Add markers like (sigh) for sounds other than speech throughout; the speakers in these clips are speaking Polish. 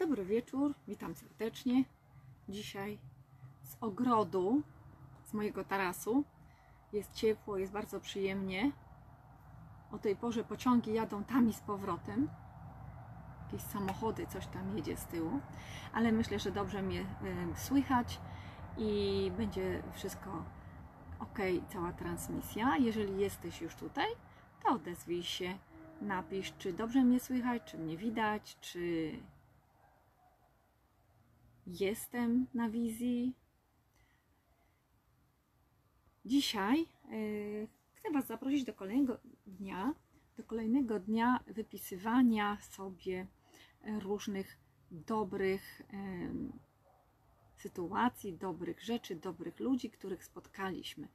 Dobry wieczór, witam serdecznie. Dzisiaj z ogrodu, z mojego tarasu. Jest ciepło, jest bardzo przyjemnie. O tej porze pociągi jadą tam i z powrotem. Jakieś samochody, coś tam jedzie z tyłu, ale myślę, że dobrze mnie y, słychać i będzie wszystko ok, cała transmisja. Jeżeli jesteś już tutaj, to odezwij się, napisz, czy dobrze mnie słychać, czy mnie widać, czy jestem na wizji. Dzisiaj yy, chcę Was zaprosić do kolejnego dnia, do kolejnego dnia wypisywania sobie różnych dobrych yy, sytuacji, dobrych rzeczy, dobrych ludzi, których spotkaliśmy.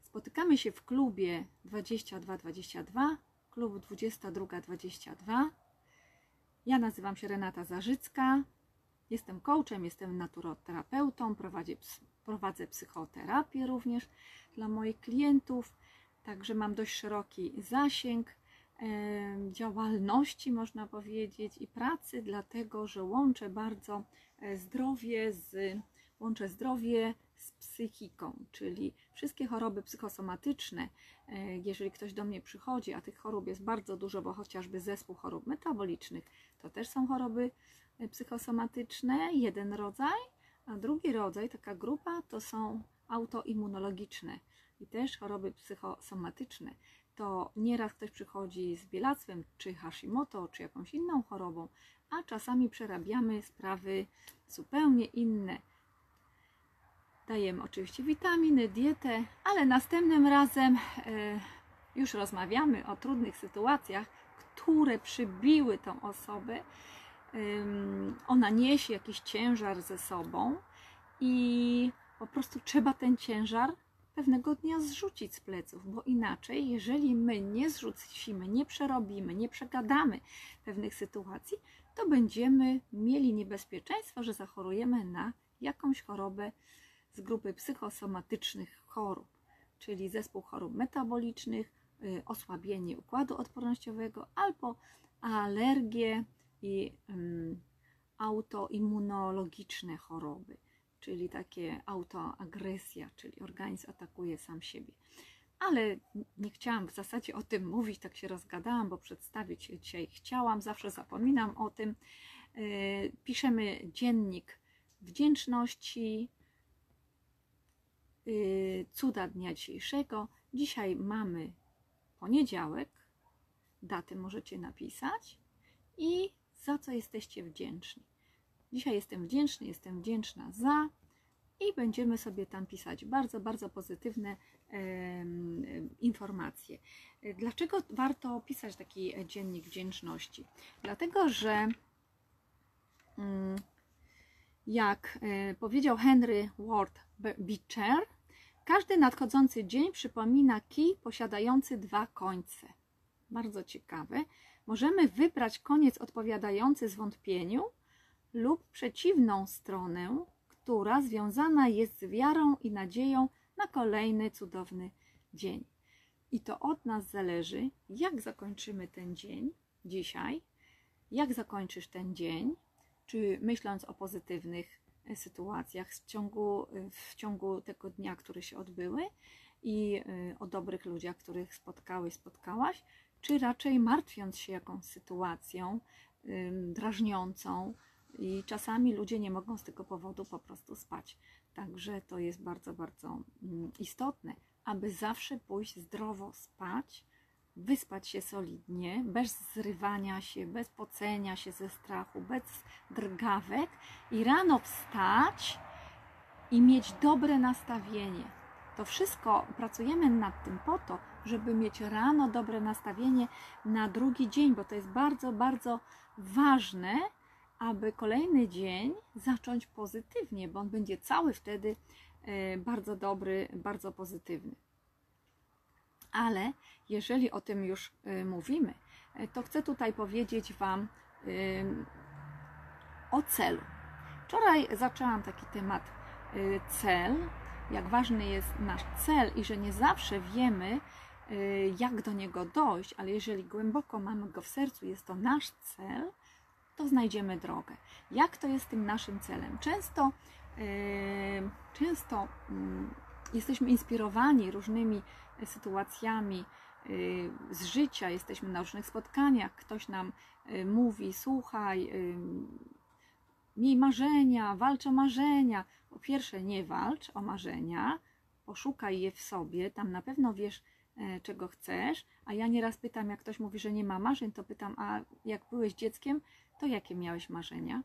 Spotykamy się w klubie 2222, klub 2222. Ja nazywam się Renata Zarzycka. Jestem coachem, jestem naturoterapeutą, prowadzę, prowadzę psychoterapię również dla moich klientów, także mam dość szeroki zasięg e, działalności, można powiedzieć, i pracy, dlatego że łączę bardzo e, zdrowie z, łączę zdrowie z psychiką, czyli wszystkie choroby psychosomatyczne, e, jeżeli ktoś do mnie przychodzi, a tych chorób jest bardzo dużo, bo chociażby zespół chorób metabolicznych, to też są choroby psychosomatyczne, jeden rodzaj, a drugi rodzaj, taka grupa, to są autoimmunologiczne i też choroby psychosomatyczne. To nieraz ktoś przychodzi z bielactwem, czy Hashimoto, czy jakąś inną chorobą, a czasami przerabiamy sprawy zupełnie inne. Dajemy oczywiście witaminy, dietę, ale następnym razem e, już rozmawiamy o trudnych sytuacjach, które przybiły tą osobę ona niesie jakiś ciężar ze sobą i po prostu trzeba ten ciężar pewnego dnia zrzucić z pleców, bo inaczej, jeżeli my nie zrzucimy, nie przerobimy, nie przegadamy pewnych sytuacji, to będziemy mieli niebezpieczeństwo, że zachorujemy na jakąś chorobę z grupy psychosomatycznych chorób, czyli zespół chorób metabolicznych, y, osłabienie układu odpornościowego albo alergię, i autoimmunologiczne choroby, czyli takie autoagresja, czyli organizm atakuje sam siebie. Ale nie chciałam w zasadzie o tym mówić, tak się rozgadałam, bo przedstawić dzisiaj chciałam, zawsze zapominam o tym. Yy, piszemy dziennik wdzięczności, yy, cuda dnia dzisiejszego. Dzisiaj mamy poniedziałek, daty możecie napisać i za co jesteście wdzięczni. Dzisiaj jestem wdzięczny, jestem wdzięczna za i będziemy sobie tam pisać bardzo, bardzo pozytywne e, informacje. Dlaczego warto pisać taki dziennik wdzięczności? Dlatego, że mm, jak e, powiedział Henry Ward Beecher, każdy nadchodzący dzień przypomina kij posiadający dwa końce. Bardzo ciekawe możemy wybrać koniec odpowiadający zwątpieniu lub przeciwną stronę, która związana jest z wiarą i nadzieją na kolejny cudowny dzień. I to od nas zależy, jak zakończymy ten dzień dzisiaj, jak zakończysz ten dzień, czy myśląc o pozytywnych e, sytuacjach w ciągu, e, w ciągu tego dnia, które się odbyły i e, o dobrych ludziach, których spotkałeś, spotkałaś, czy raczej martwiąc się jakąś sytuacją drażniącą i czasami ludzie nie mogą z tego powodu po prostu spać. Także to jest bardzo, bardzo mm, istotne, aby zawsze pójść zdrowo spać, wyspać się solidnie, bez zrywania się, bez pocenia się ze strachu, bez drgawek i rano wstać i mieć dobre nastawienie. To wszystko pracujemy nad tym po to, żeby mieć rano dobre nastawienie na drugi dzień, bo to jest bardzo, bardzo ważne, aby kolejny dzień zacząć pozytywnie, bo on będzie cały wtedy e, bardzo dobry, bardzo pozytywny. Ale jeżeli o tym już e, mówimy, e, to chcę tutaj powiedzieć Wam o celu. Wczoraj zaczęłam taki temat cel, jak ważny jest nasz cel i że nie zawsze wiemy, y, jak do niego dojść, ale jeżeli głęboko mamy go w sercu, jest to nasz cel, to znajdziemy drogę. Jak to jest tym naszym celem? Często, yy, często yy, jesteśmy inspirowani różnymi sytuacjami yy, z życia, jesteśmy na różnych spotkaniach, ktoś nam mówi: Słuchaj, miej marzenia, walcz o marzenia. Po pierwsze, nie walcz o marzenia, poszukaj je w sobie, tam na pewno wiesz, e, czego chcesz. A ja nieraz pytam, jak ktoś mówi, że nie ma marzeń, to pytam, a jak byłeś dzieckiem, to jakie miałeś marzenia?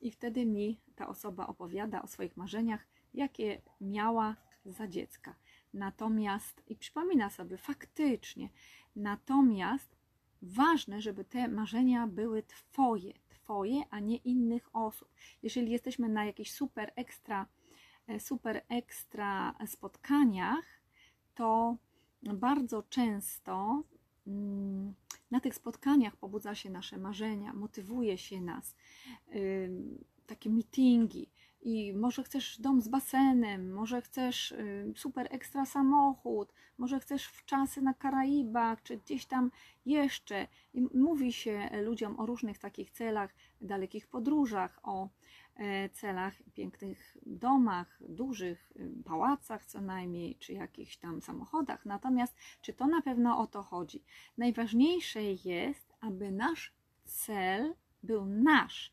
I wtedy mi ta osoba opowiada o swoich marzeniach, jakie miała za dziecka. Natomiast, i przypomina sobie, faktycznie, natomiast ważne, żeby te marzenia były Twoje, Twoje, a nie innych osób. Jeżeli jesteśmy na jakichś super ekstra, e, super ekstra spotkaniach, to bardzo często mm, na tych spotkaniach pobudza się nasze marzenia, motywuje się nas. Takie meetingi, i może chcesz dom z basenem, może chcesz super ekstra samochód, może chcesz w czasy na Karaibach, czy gdzieś tam jeszcze. I mówi się ludziom o różnych takich celach, dalekich podróżach, o e, celach, pięknych domach, dużych pałacach co najmniej, czy jakichś tam samochodach. Natomiast czy to na pewno o to chodzi? Najważniejsze jest, aby nasz cel był nasz,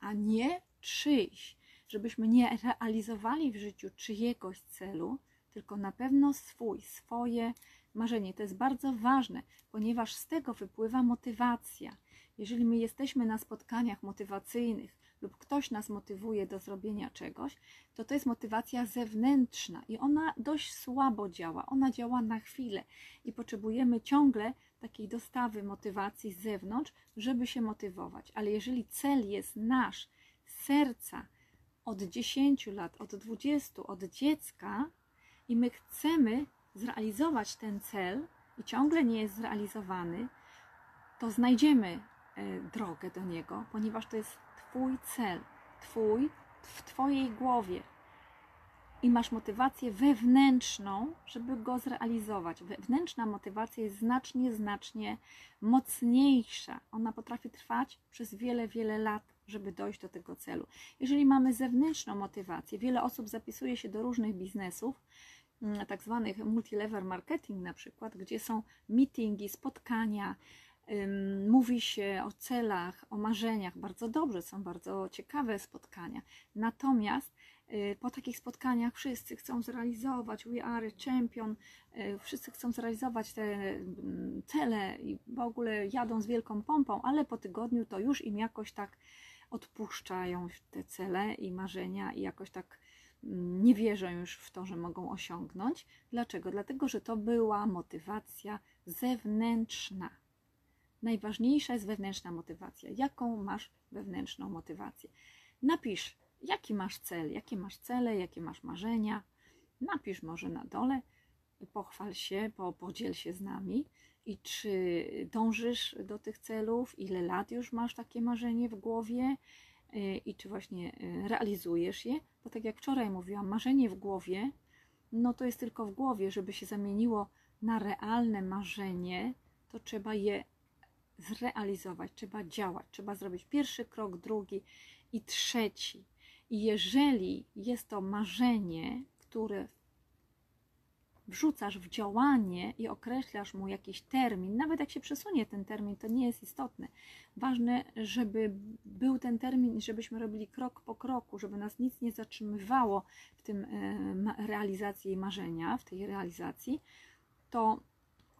a nie czyjś żebyśmy nie realizowali w życiu czyjegoś celu, tylko na pewno swój, swoje marzenie. To jest bardzo ważne, ponieważ z tego wypływa motywacja. Jeżeli my jesteśmy na spotkaniach motywacyjnych lub ktoś nas motywuje do zrobienia czegoś, to to jest motywacja zewnętrzna i ona dość słabo działa. Ona działa na chwilę i potrzebujemy ciągle takiej dostawy motywacji z zewnątrz, żeby się motywować. Ale jeżeli cel jest nasz, serca, od 10 lat, od 20, od dziecka i my chcemy zrealizować ten cel i ciągle nie jest zrealizowany, to znajdziemy e, drogę do niego, ponieważ to jest Twój cel, Twój w Twojej głowie. I masz motywację wewnętrzną, żeby go zrealizować. Wewnętrzna motywacja jest znacznie, znacznie mocniejsza. Ona potrafi trwać przez wiele, wiele lat żeby dojść do tego celu. Jeżeli mamy zewnętrzną motywację, wiele osób zapisuje się do różnych biznesów, mm, tak zwanych multilevel marketing na przykład, gdzie są meetingi, spotkania, mówi się o celach, o marzeniach, bardzo dobrze, są bardzo ciekawe spotkania. Natomiast y, po takich spotkaniach wszyscy chcą zrealizować We Are Champion, y, wszyscy chcą zrealizować te mm, cele i w ogóle jadą z wielką pompą, ale po tygodniu to już im jakoś tak odpuszczają te cele i marzenia i jakoś tak mm, nie wierzą już w to, że mogą osiągnąć. Dlaczego? Dlatego, że to była motywacja zewnętrzna. Najważniejsza jest wewnętrzna motywacja. Jaką masz wewnętrzną motywację? Napisz, jaki masz cel, jakie masz cele, jakie masz marzenia. Napisz może na dole, pochwal się, podziel się z nami i czy dążysz do tych celów, ile lat już masz takie marzenie w głowie? Y, i czy właśnie y, realizujesz je, bo tak jak wczoraj mówiłam, marzenie w głowie, no to jest tylko w głowie, żeby się zamieniło na realne marzenie, to trzeba je zrealizować, trzeba działać, trzeba zrobić pierwszy krok, drugi i trzeci. I jeżeli jest to marzenie, które wrzucasz w działanie i określasz mu jakiś termin, nawet jak się przesunie ten termin, to nie jest istotne. Ważne, żeby był ten termin i żebyśmy robili krok po kroku, żeby nas nic nie zatrzymywało w tym e, realizacji marzenia, w tej realizacji, to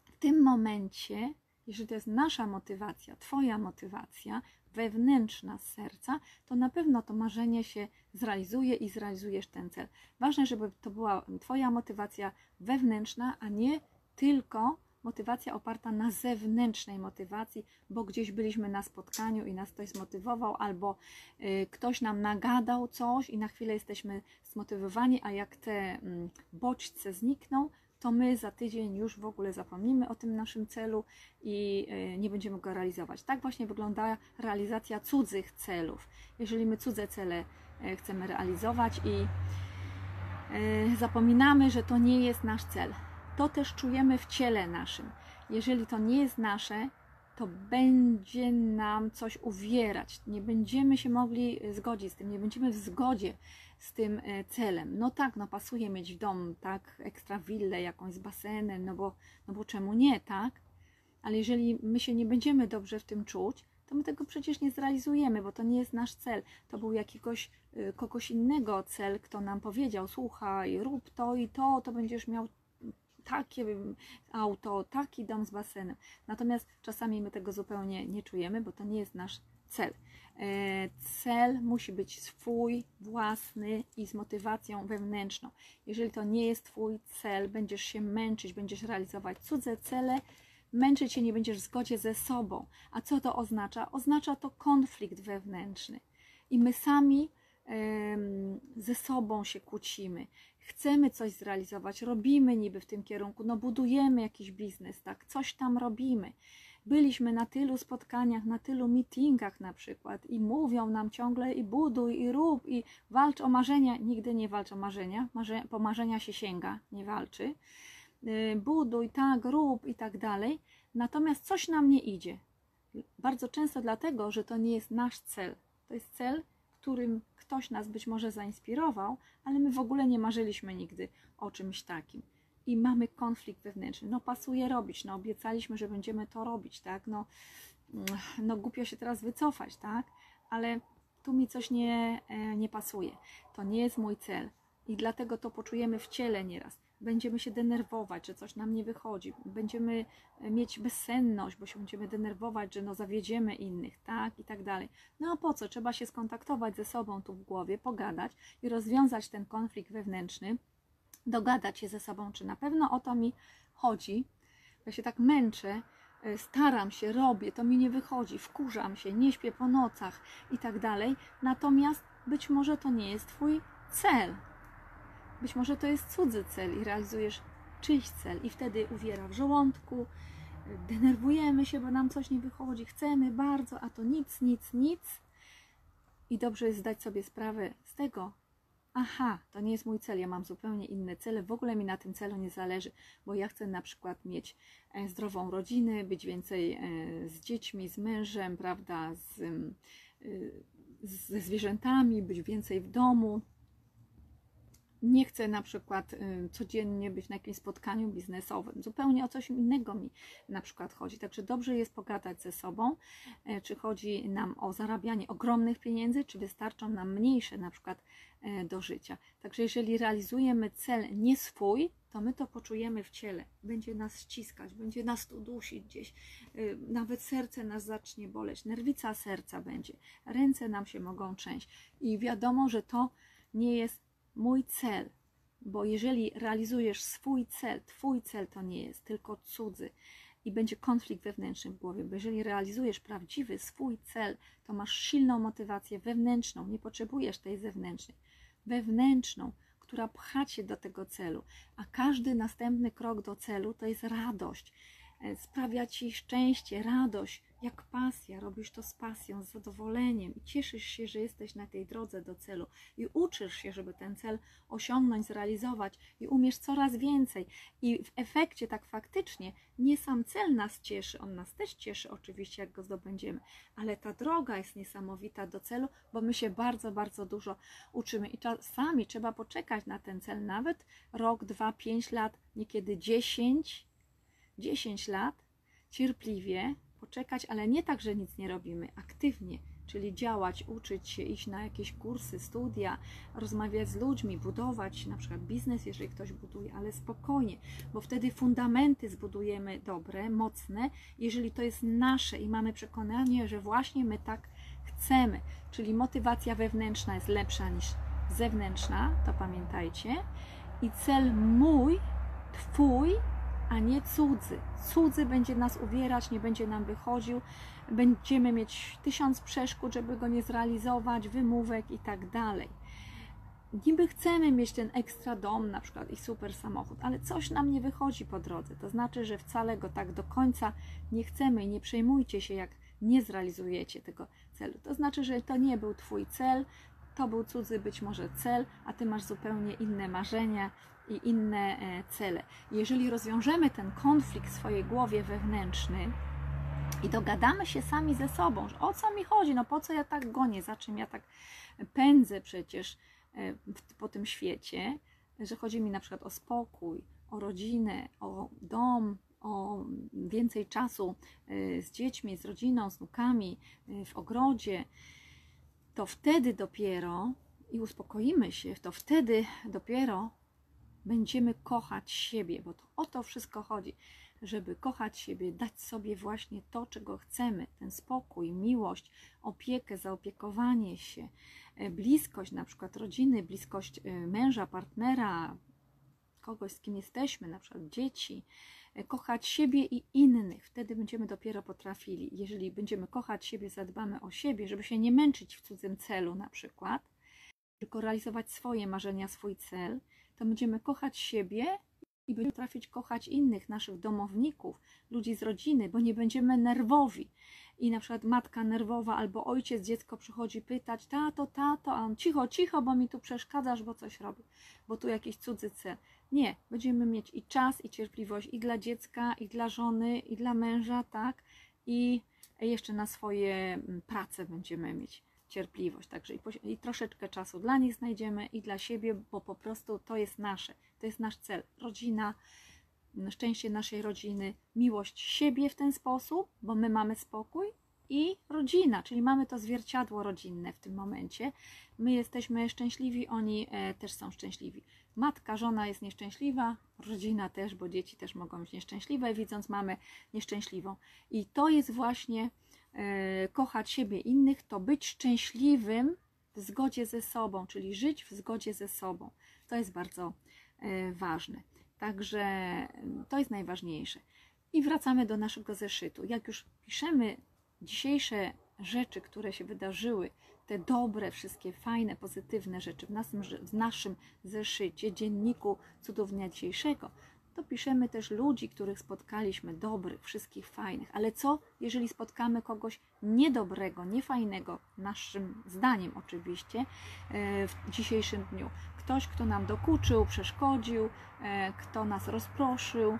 w tym momencie, jeżeli to jest nasza motywacja, Twoja motywacja, wewnętrzna z serca, to na pewno to marzenie się zrealizuje i zrealizujesz ten cel. Ważne, żeby to była Twoja motywacja wewnętrzna, a nie tylko motywacja oparta na zewnętrznej motywacji, bo gdzieś byliśmy na spotkaniu i nas ktoś zmotywował, albo y, ktoś nam nagadał coś i na chwilę jesteśmy zmotywowani, a jak te mm, bodźce znikną, to my za tydzień już w ogóle zapomnimy o tym naszym celu i e, nie będziemy go realizować. Tak właśnie wygląda realizacja cudzych celów. Jeżeli my cudze cele e, chcemy realizować i e, zapominamy, że to nie jest nasz cel, to też czujemy w ciele naszym. Jeżeli to nie jest nasze, to będzie nam coś uwierać. Nie będziemy się mogli zgodzić z tym, nie będziemy w zgodzie z tym e, celem. No tak, no pasuje mieć w domu, tak, ekstra willę jakąś z basenem, no bo, no bo czemu nie, tak? Ale jeżeli my się nie będziemy dobrze w tym czuć, to my tego przecież nie zrealizujemy, bo to nie jest nasz cel. To był jakiegoś y, kogoś innego cel, kto nam powiedział: Słuchaj, rób to i to, to będziesz miał takie auto, taki dom z basenem. Natomiast czasami my tego zupełnie nie czujemy, bo to nie jest nasz cel. E, cel musi być swój, własny i z motywacją wewnętrzną. Jeżeli to nie jest Twój cel, będziesz się męczyć, będziesz realizować cudze cele, męczyć się nie będziesz w zgodzie ze sobą. A co to oznacza? Oznacza to konflikt wewnętrzny. I my sami ze sobą się kłócimy. Chcemy coś zrealizować, robimy niby w tym kierunku, no budujemy jakiś biznes, tak, coś tam robimy. Byliśmy na tylu spotkaniach, na tylu meetingach na przykład i mówią nam ciągle i buduj, i rób, i walcz o marzenia. Nigdy nie walcz o marzenia, Marze, po marzenia się sięga, nie walczy. Y, buduj, tak, rób i tak dalej. Natomiast coś nam nie idzie. Bardzo często dlatego, że to nie jest nasz cel. To jest cel, którym ktoś nas być może zainspirował, ale my w ogóle nie marzyliśmy nigdy o czymś takim. I mamy konflikt wewnętrzny. No pasuje robić, no obiecaliśmy, że będziemy to robić, tak? No, mm, no głupio się teraz wycofać, tak? Ale tu mi coś nie, e, nie pasuje. To nie jest mój cel. I dlatego to poczujemy w ciele nieraz będziemy się denerwować, że coś nam nie wychodzi, będziemy e, mieć bezsenność, bo się będziemy denerwować, że no zawiedziemy innych, tak i tak dalej. No a po co? Trzeba się skontaktować ze sobą tu w głowie, pogadać i rozwiązać ten konflikt wewnętrzny, dogadać się ze sobą, czy na pewno o to mi chodzi. Ja się tak męczę, e, staram się, robię, to mi nie wychodzi, wkurzam się, nie śpię po nocach i tak dalej. Natomiast być może to nie jest Twój cel, być może to jest cudzy cel i realizujesz czyjś cel i wtedy uwiera w żołądku, denerwujemy się, bo nam coś nie wychodzi, chcemy bardzo, a to nic, nic, nic. I dobrze jest zdać sobie sprawę z tego, aha, to nie jest mój cel, ja mam zupełnie inne cele, w ogóle mi na tym celu nie zależy, bo ja chcę na przykład mieć e, zdrową rodzinę, być więcej e, z dziećmi, z mężem, prawda, z, e, ze zwierzętami, być więcej w domu, nie chcę na przykład y, codziennie być na jakimś spotkaniu biznesowym. Zupełnie o coś innego mi na przykład chodzi. Także dobrze jest pogadać ze sobą, e, czy chodzi nam o zarabianie ogromnych pieniędzy, czy wystarczą nam mniejsze na przykład e, do życia. Także jeżeli realizujemy cel nie swój, to my to poczujemy w ciele. Będzie nas ściskać, będzie nas tu dusić gdzieś. Y, nawet serce nas zacznie boleć, nerwica serca będzie, ręce nam się mogą trzęść. I wiadomo, że to nie jest mój cel, bo jeżeli realizujesz swój cel, twój cel to nie jest, tylko cudzy i będzie konflikt wewnętrzny w głowie, bo jeżeli realizujesz prawdziwy swój cel, to masz silną motywację wewnętrzną, nie potrzebujesz tej zewnętrznej, wewnętrzną, która pcha cię do tego celu, a każdy następny krok do celu to jest radość, e, sprawia ci szczęście, radość, jak pasja, robisz to z pasją, z zadowoleniem i cieszysz się, że jesteś na tej drodze do celu i uczysz się, żeby ten cel osiągnąć, zrealizować i umiesz coraz więcej. I w efekcie tak faktycznie nie sam cel nas cieszy, on nas też cieszy oczywiście, jak go zdobędziemy, ale ta droga jest niesamowita do celu, bo my się bardzo, bardzo dużo uczymy i czasami trzeba poczekać na ten cel, nawet rok, dwa, pięć lat, niekiedy dziesięć, dziesięć lat, cierpliwie, poczekać, ale nie tak, że nic nie robimy, aktywnie, czyli działać, uczyć się, iść na jakieś kursy, studia, rozmawiać z ludźmi, budować na przykład biznes, jeżeli ktoś buduje, ale spokojnie, bo wtedy fundamenty zbudujemy dobre, mocne, jeżeli to jest nasze i mamy przekonanie, że właśnie my tak chcemy, czyli motywacja wewnętrzna jest lepsza niż zewnętrzna, to pamiętajcie, i cel mój, Twój a nie cudzy. Cudzy będzie nas uwierać, nie będzie nam wychodził, będziemy mieć tysiąc przeszkód, żeby go nie zrealizować, wymówek i tak dalej. Niby chcemy mieć ten ekstra dom, na przykład i super samochód, ale coś nam nie wychodzi po drodze. To znaczy, że wcale go tak do końca nie chcemy i nie przejmujcie się, jak nie zrealizujecie tego celu. To znaczy, że to nie był Twój cel, to był cudzy być może cel, a Ty masz zupełnie inne marzenia, i inne e, cele. Jeżeli rozwiążemy ten konflikt w swojej głowie wewnętrzny, I dogadamy się sami ze sobą, że o co mi chodzi, no po co ja tak gonię, za czym ja tak pędzę przecież e, po tym świecie, że chodzi mi na przykład o spokój, o rodzinę, o dom, o więcej czasu e, z dziećmi, z rodziną, z wnukami, w ogrodzie, to wtedy dopiero i uspokoimy się, to wtedy dopiero będziemy kochać siebie, bo to o to wszystko chodzi, żeby kochać siebie, dać sobie właśnie to, czego chcemy, ten spokój, miłość, opiekę, zaopiekowanie się, e, bliskość na przykład rodziny, bliskość męża, partnera, kogoś, z kim jesteśmy, na przykład dzieci, e, kochać siebie i innych. Wtedy będziemy dopiero potrafili. Jeżeli będziemy kochać siebie, zadbamy o siebie, żeby się nie męczyć w cudzym celu na przykład, tylko realizować swoje marzenia, swój cel, to będziemy kochać siebie i będziemy trafić kochać innych, naszych domowników, ludzi z rodziny, bo nie będziemy nerwowi. I na przykład matka nerwowa albo ojciec, dziecko przychodzi pytać, tato, tato, a on cicho, cicho, bo mi tu przeszkadzasz, bo coś robi, bo tu jakiś cudzy cel. Nie, będziemy mieć i czas, i cierpliwość i dla dziecka, i dla żony, i dla męża, tak? I jeszcze na swoje mm, prace będziemy mieć cierpliwość. Także i, i, troszeczkę czasu dla nich znajdziemy i dla siebie, bo po prostu to jest nasze, to jest nasz cel. Rodzina, szczęście naszej rodziny, miłość siebie w ten sposób, bo my mamy spokój i rodzina, czyli mamy to zwierciadło rodzinne w tym momencie. My jesteśmy szczęśliwi, oni e, też są szczęśliwi. Matka, żona jest nieszczęśliwa, rodzina też, bo dzieci też mogą być nieszczęśliwe, widząc mamy nieszczęśliwą. I to jest właśnie kochać siebie innych, to być szczęśliwym w zgodzie ze sobą, czyli żyć w zgodzie ze sobą. To jest bardzo e, ważne. Także to jest najważniejsze. I wracamy do naszego zeszytu. Jak już piszemy dzisiejsze rzeczy, które się wydarzyły, te dobre, wszystkie fajne, pozytywne rzeczy w naszym, w naszym zeszycie, dzienniku cudów dnia dzisiejszego, to piszemy też ludzi, których spotkaliśmy, dobrych, wszystkich fajnych. Ale co, jeżeli spotkamy kogoś niedobrego, niefajnego, naszym zdaniem oczywiście, e, w dzisiejszym dniu? Ktoś, kto nam dokuczył, przeszkodził, e, kto nas rozproszył.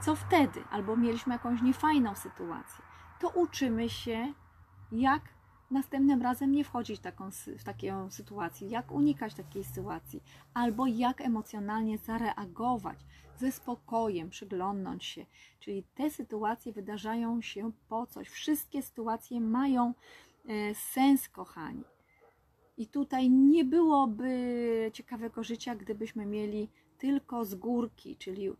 Co wtedy? Albo mieliśmy jakąś niefajną sytuację. To uczymy się, jak następnym razem nie wchodzić w taką, w taką sytuację, jak unikać takiej sytuacji, albo jak emocjonalnie zareagować ze spokojem, przyglądnąć się. Czyli te sytuacje wydarzają się po coś. Wszystkie sytuacje mają e, sens, kochani. I tutaj nie byłoby ciekawego życia, gdybyśmy mieli tylko z górki, czyli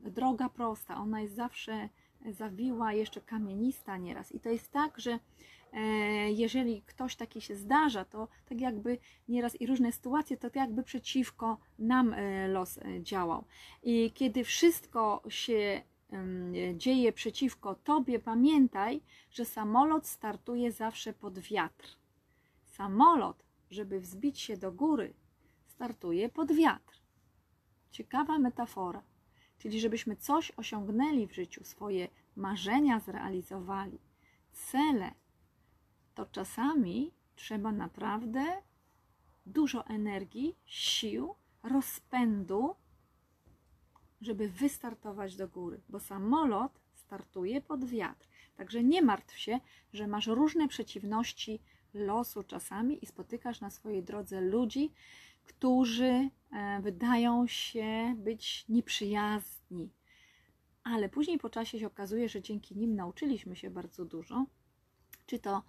droga prosta. Ona jest zawsze zawiła, jeszcze kamienista nieraz. I to jest tak, że jeżeli ktoś taki się zdarza, to tak jakby nieraz i różne sytuacje, to tak jakby przeciwko nam e, los e, działał. I kiedy wszystko się dzieje przeciwko tobie, pamiętaj, że samolot startuje zawsze pod wiatr. Samolot, żeby wzbić się do góry, startuje pod wiatr. Ciekawa metafora. Czyli żebyśmy coś osiągnęli w życiu, swoje marzenia zrealizowali, cele to czasami trzeba naprawdę dużo energii, sił, rozpędu, żeby wystartować do góry, bo samolot startuje pod wiatr. Także nie martw się, że masz różne przeciwności losu czasami i spotykasz na swojej drodze ludzi, którzy e, wydają się być nieprzyjazni. Ale później po czasie się okazuje, że dzięki nim nauczyliśmy się bardzo dużo, czy to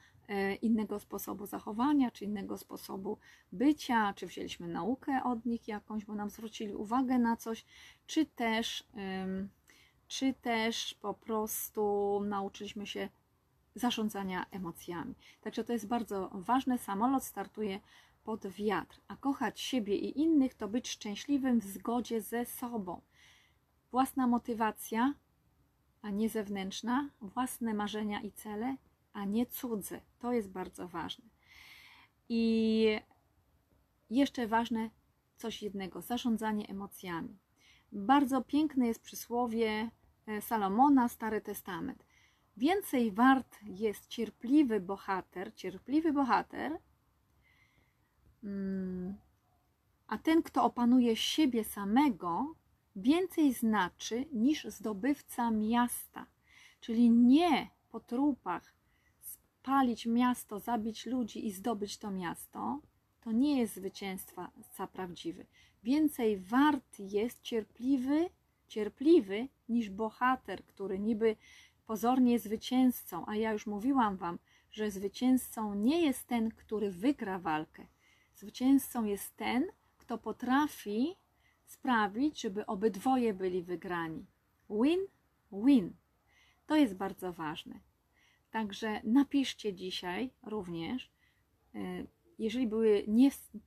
innego sposobu zachowania, czy innego sposobu bycia, czy wzięliśmy naukę od nich jakąś, bo nam zwrócili uwagę na coś, czy też, czy też po prostu nauczyliśmy się zarządzania emocjami. Także to jest bardzo ważne. Samolot startuje pod wiatr, a kochać siebie i innych to być szczęśliwym w zgodzie ze sobą. Własna motywacja, a nie zewnętrzna, własne marzenia i cele a nie cudze. To jest bardzo ważne. I jeszcze ważne coś jednego zarządzanie emocjami. Bardzo piękne jest przysłowie e, Salomona, Stary Testament. Więcej wart jest cierpliwy bohater, cierpliwy bohater, mm, a ten, kto opanuje siebie samego, więcej znaczy niż zdobywca miasta. Czyli nie po trupach, spalić miasto, zabić ludzi i zdobyć to miasto, to nie jest zwycięstwa prawdziwy. Więcej wart jest cierpliwy, cierpliwy niż bohater, który niby pozornie jest zwycięzcą, a ja już mówiłam Wam, że zwycięzcą nie jest ten, który wygra walkę. Zwycięzcą jest ten, kto potrafi sprawić, żeby obydwoje byli wygrani. Win, win. To jest bardzo ważne. Także napiszcie dzisiaj również, e, jeżeli były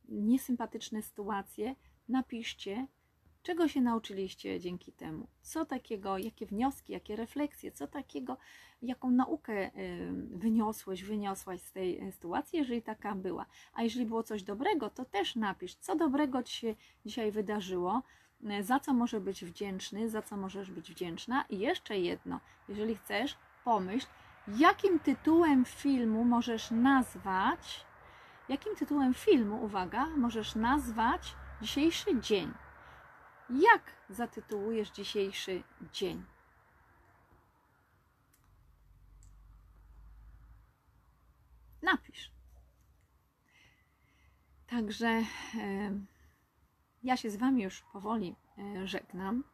niesympatyczne sytuacje, napiszcie, czego się nauczyliście dzięki temu, co takiego, jakie wnioski, jakie refleksje, co takiego, jaką naukę wyniosłeś, wyniosłaś z tej e, sytuacji, jeżeli taka była. A jeżeli było coś dobrego, to też napisz, co dobrego ci się dzisiaj wydarzyło, za co może być wdzięczny, za co możesz być wdzięczna. I jeszcze jedno, jeżeli chcesz, pomyśl, jakim tytułem filmu możesz nazwać, jakim tytułem filmu, uwaga, możesz nazwać dzisiejszy dzień. Jak zatytułujesz dzisiejszy dzień? Napisz. Także ja się z Wami już powoli e, żegnam.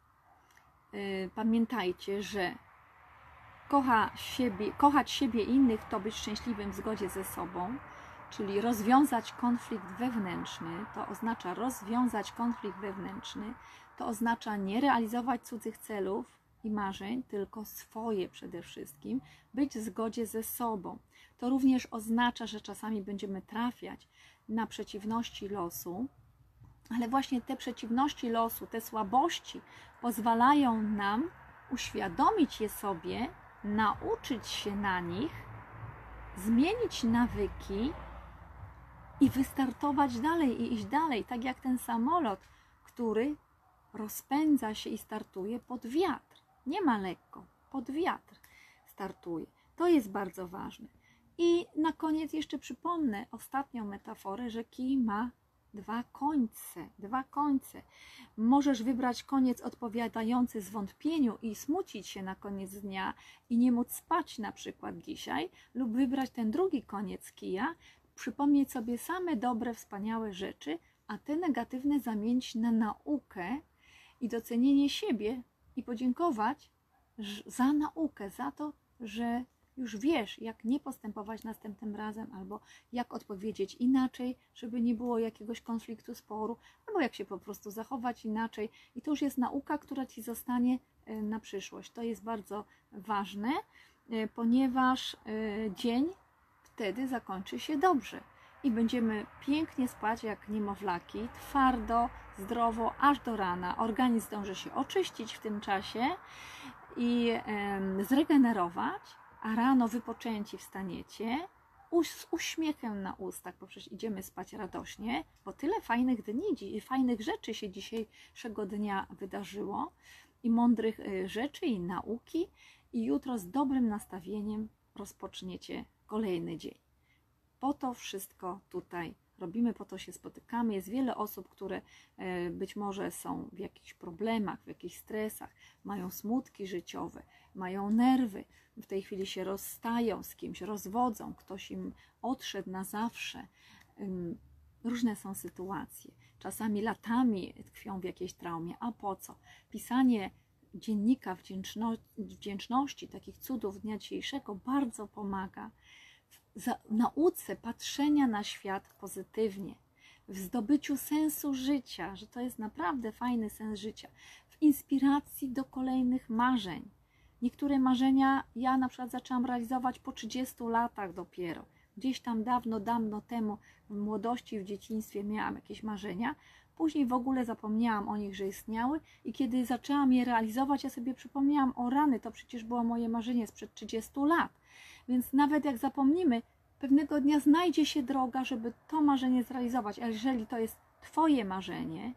E, pamiętajcie, że kocha siebie, kochać siebie i innych to być szczęśliwym w zgodzie ze sobą, czyli rozwiązać konflikt wewnętrzny, to oznacza rozwiązać konflikt wewnętrzny, to oznacza nie realizować cudzych celów i marzeń, tylko swoje przede wszystkim, być w zgodzie ze sobą. To również oznacza, że czasami będziemy trafiać na przeciwności losu, ale właśnie te przeciwności losu, te słabości pozwalają nam uświadomić je sobie, nauczyć się na nich, zmienić nawyki i wystartować dalej i iść dalej, tak jak ten samolot, który rozpędza się i startuje pod wiatr. Nie ma lekko, pod wiatr startuje. To jest bardzo ważne. I na koniec jeszcze przypomnę ostatnią metaforę, że kij ma dwa końce, dwa końce. Możesz wybrać koniec odpowiadający zwątpieniu i smucić się na koniec dnia i nie móc spać na przykład dzisiaj, lub wybrać ten drugi koniec kija, przypomnieć sobie same dobre, wspaniałe rzeczy, a te negatywne zamienić na naukę i docenienie siebie i podziękować za naukę, za to, że już wiesz, jak nie postępować następnym razem, albo jak odpowiedzieć inaczej, żeby nie było jakiegoś konfliktu, sporu, albo jak się po prostu zachować inaczej. I to już jest nauka, która ci zostanie e, na przyszłość. To jest bardzo ważne, e, ponieważ e, dzień wtedy zakończy się dobrze i będziemy pięknie spać jak niemowlaki, twardo, zdrowo, aż do rana. Organizm zdąży się oczyścić w tym czasie i zregenerować, a rano wypoczęci wstaniecie z uśmiechem na ustach, bo przecież idziemy spać radośnie, bo tyle fajnych dni, fajnych rzeczy się dzisiejszego dnia wydarzyło i mądrych y, rzeczy i nauki i jutro z dobrym nastawieniem rozpoczniecie kolejny dzień. Po to wszystko tutaj robimy, po to się spotykamy. Jest wiele osób, które e, być może są w jakichś problemach, w jakichś stresach, mają smutki życiowe, mają nerwy, w tej chwili się rozstają z kimś, rozwodzą, ktoś im odszedł na zawsze. Różne są sytuacje. Czasami latami tkwią w jakiejś traumie. A po co? Pisanie dziennika wdzięczności, takich cudów dnia dzisiejszego bardzo pomaga w nauce patrzenia na świat pozytywnie, w zdobyciu sensu życia, że to jest naprawdę fajny sens życia, w inspiracji do kolejnych marzeń. Niektóre marzenia ja na przykład zaczęłam realizować po 30 latach dopiero. Gdzieś tam dawno, dawno temu, w młodości, w dzieciństwie miałam jakieś marzenia, Później w ogóle zapomniałam o nich, że istniały i kiedy zaczęłam je realizować, ja sobie przypomniałam o rany, to przecież było moje marzenie sprzed 30 lat. Więc nawet jak zapomnimy, pewnego dnia znajdzie się droga, żeby to marzenie zrealizować. A jeżeli to jest Twoje marzenie,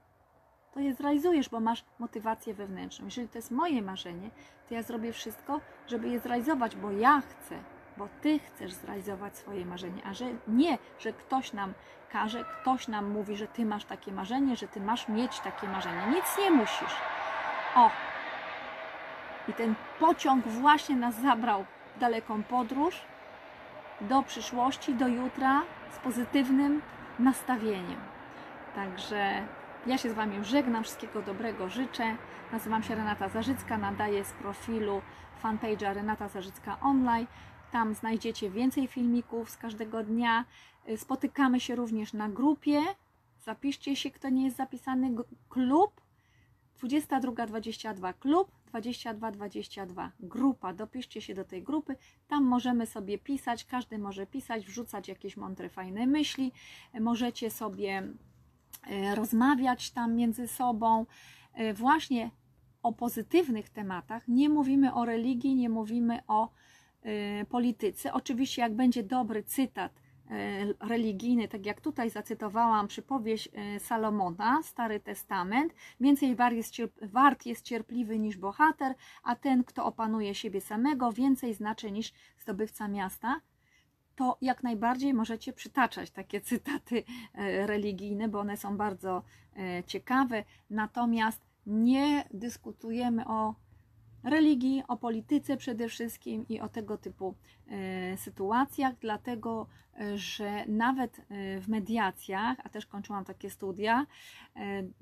to je zrealizujesz, bo masz motywację wewnętrzną. Jeżeli to jest moje marzenie, to ja zrobię wszystko, żeby je zrealizować, bo ja chcę, bo Ty chcesz zrealizować swoje marzenie, a że nie, że ktoś nam każe, ktoś nam mówi, że Ty masz takie marzenie, że Ty masz mieć takie marzenie. Nic nie musisz. O! I ten pociąg właśnie nas zabrał daleką podróż do przyszłości, do jutra z pozytywnym nastawieniem. Także ja się z Wami żegnam, wszystkiego dobrego życzę. Nazywam się Renata Zarzycka, nadaję z profilu fanpage'a Renata Zarzycka Online. Tam znajdziecie więcej filmików z każdego dnia. Spotykamy się również na grupie. Zapiszcie się, kto nie jest zapisany. Klub 2222 klub 2222 grupa. Dopiszcie się do tej grupy. Tam możemy sobie pisać, każdy może pisać, wrzucać jakieś mądre, fajne myśli. Możecie sobie rozmawiać tam między sobą. E, właśnie o pozytywnych tematach. Nie mówimy o religii, nie mówimy o y, polityce. Oczywiście, jak będzie dobry cytat religijny, tak jak tutaj zacytowałam przypowieść Salomona, Stary Testament, więcej wart jest cierpliwy niż bohater, a ten, kto opanuje siebie samego, więcej znaczy niż zdobywca miasta to jak najbardziej możecie przytaczać takie (laughs) cytaty religijne, bo one są bardzo ciekawe. Natomiast nie dyskutujemy o religii, o polityce przede wszystkim i o tego typu e, sytuacjach, dlatego e, że nawet e, w mediacjach, a też kończyłam takie studia,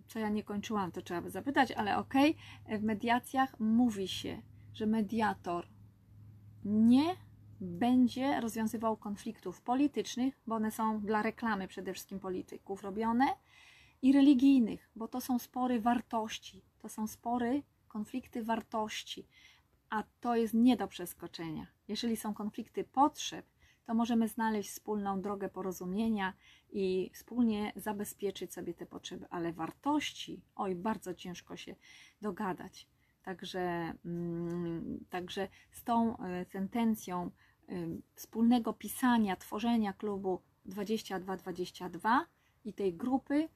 co ja nie kończyłam, to trzeba by zapytać, ale ok, w mediacjach mówi się, że mediator nie będzie rozwiązywał konfliktów politycznych, bo one są dla reklamy przede wszystkim polityków robione, i religijnych, bo to są spory wartości, to są spory, konflikty wartości, a to jest nie do przeskoczenia. Jeżeli są konflikty potrzeb, to możemy znaleźć wspólną drogę porozumienia i wspólnie zabezpieczyć sobie te potrzeby, ale wartości, oj, bardzo ciężko się dogadać. Także, mm, także z tą e, sentencją wspólnego pisania, tworzenia klubu 2222 i tej grupy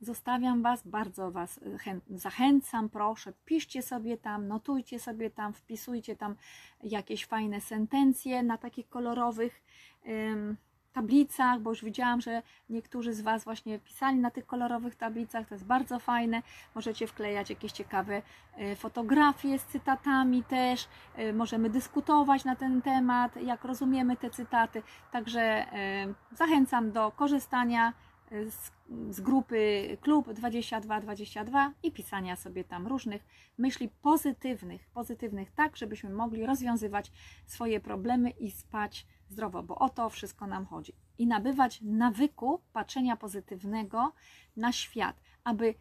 Zostawiam Was, bardzo Was e, zachęcam, proszę, piszcie sobie tam, notujcie sobie tam, wpisujcie tam jakieś fajne sentencje na takich kolorowych tablicach, bo już widziałam, że niektórzy z Was właśnie pisali na tych kolorowych tablicach, to jest bardzo fajne. Możecie wklejać jakieś ciekawe y, fotografie z cytatami też, y, możemy dyskutować na ten temat, jak rozumiemy te cytaty, także y, zachęcam do korzystania z, z grupy Klub 2222 i pisania sobie tam różnych myśli pozytywnych, pozytywnych tak, żebyśmy mogli rozwiązywać swoje problemy i spać zdrowo, bo o to wszystko nam chodzi. I nabywać nawyku patrzenia pozytywnego na świat, aby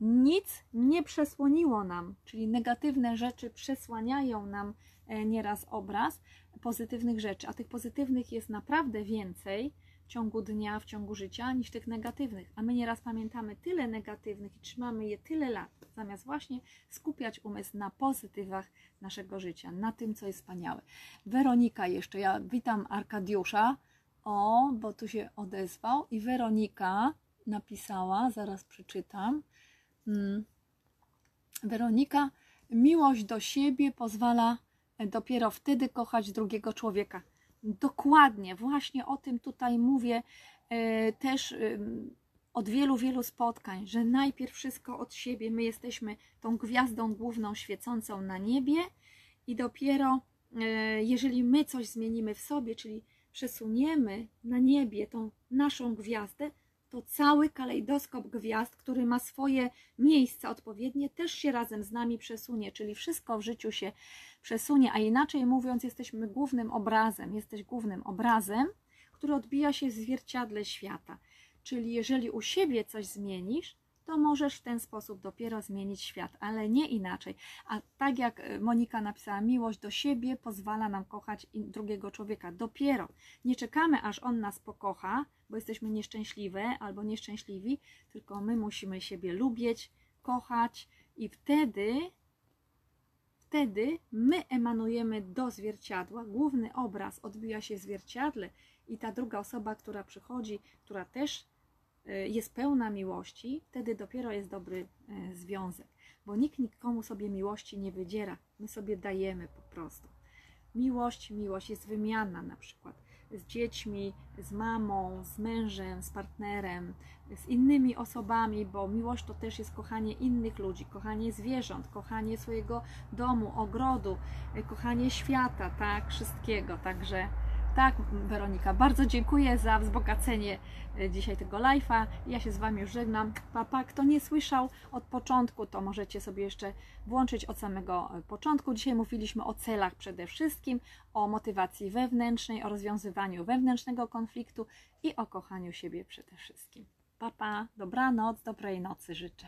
nic nie przesłoniło nam, czyli negatywne rzeczy przesłaniają nam e, nieraz obraz pozytywnych rzeczy, a tych pozytywnych jest naprawdę więcej w ciągu dnia, w ciągu życia, niż tych negatywnych. A my nieraz pamiętamy tyle negatywnych i trzymamy je tyle lat, zamiast właśnie skupiać umysł na pozytywach naszego życia, na tym, co jest wspaniałe. Weronika jeszcze, ja witam Arkadiusza, o, bo tu się odezwał i Weronika napisała, zaraz przeczytam. Hmm. Weronika, miłość do siebie pozwala dopiero wtedy kochać drugiego człowieka. Dokładnie, właśnie o tym tutaj mówię e, też od wielu, wielu spotkań, że najpierw wszystko od siebie, my jesteśmy tą gwiazdą główną świecącą na niebie i dopiero e, jeżeli my coś zmienimy w sobie, czyli przesuniemy na niebie tą naszą gwiazdę, to cały kalejdoskop gwiazd, który ma swoje miejsca odpowiednie, też się razem z nami przesunie, czyli wszystko w życiu się przesunie, a inaczej mówiąc, jesteśmy głównym obrazem, jesteś głównym obrazem, który odbija się w zwierciadle świata. Czyli jeżeli u siebie coś zmienisz, to możesz w ten sposób dopiero zmienić świat, ale nie inaczej. A tak jak e, Monika napisała, miłość do siebie pozwala nam kochać drugiego człowieka. Dopiero nie czekamy, aż on nas pokocha, bo jesteśmy nieszczęśliwe albo nieszczęśliwi, tylko my musimy siebie lubić, kochać i wtedy wtedy my emanujemy do zwierciadła, główny obraz odbija się w zwierciadle i ta druga osoba, która przychodzi, która też jest pełna miłości, wtedy dopiero jest dobry e, związek, bo nikt nikomu sobie miłości nie wydziera, my sobie dajemy po prostu. Miłość, miłość jest wymiana na przykład. z dziećmi, z mamą, z mężem, z partnerem, z innymi osobami, bo miłość to też jest kochanie innych ludzi, kochanie zwierząt, kochanie swojego domu, ogrodu, e, kochanie świata, tak, wszystkiego. Także tak, Weronika, bardzo dziękuję za wzbogacenie e, dzisiaj tego live'a. Ja się z Wami już żegnam. Papa, kto nie słyszał od początku, to możecie sobie jeszcze włączyć od samego e, początku. Dzisiaj mówiliśmy o celach przede wszystkim, o motywacji wewnętrznej, o rozwiązywaniu wewnętrznego konfliktu i o kochaniu siebie przede wszystkim. Papa, dobranoc, dobrej nocy życzę.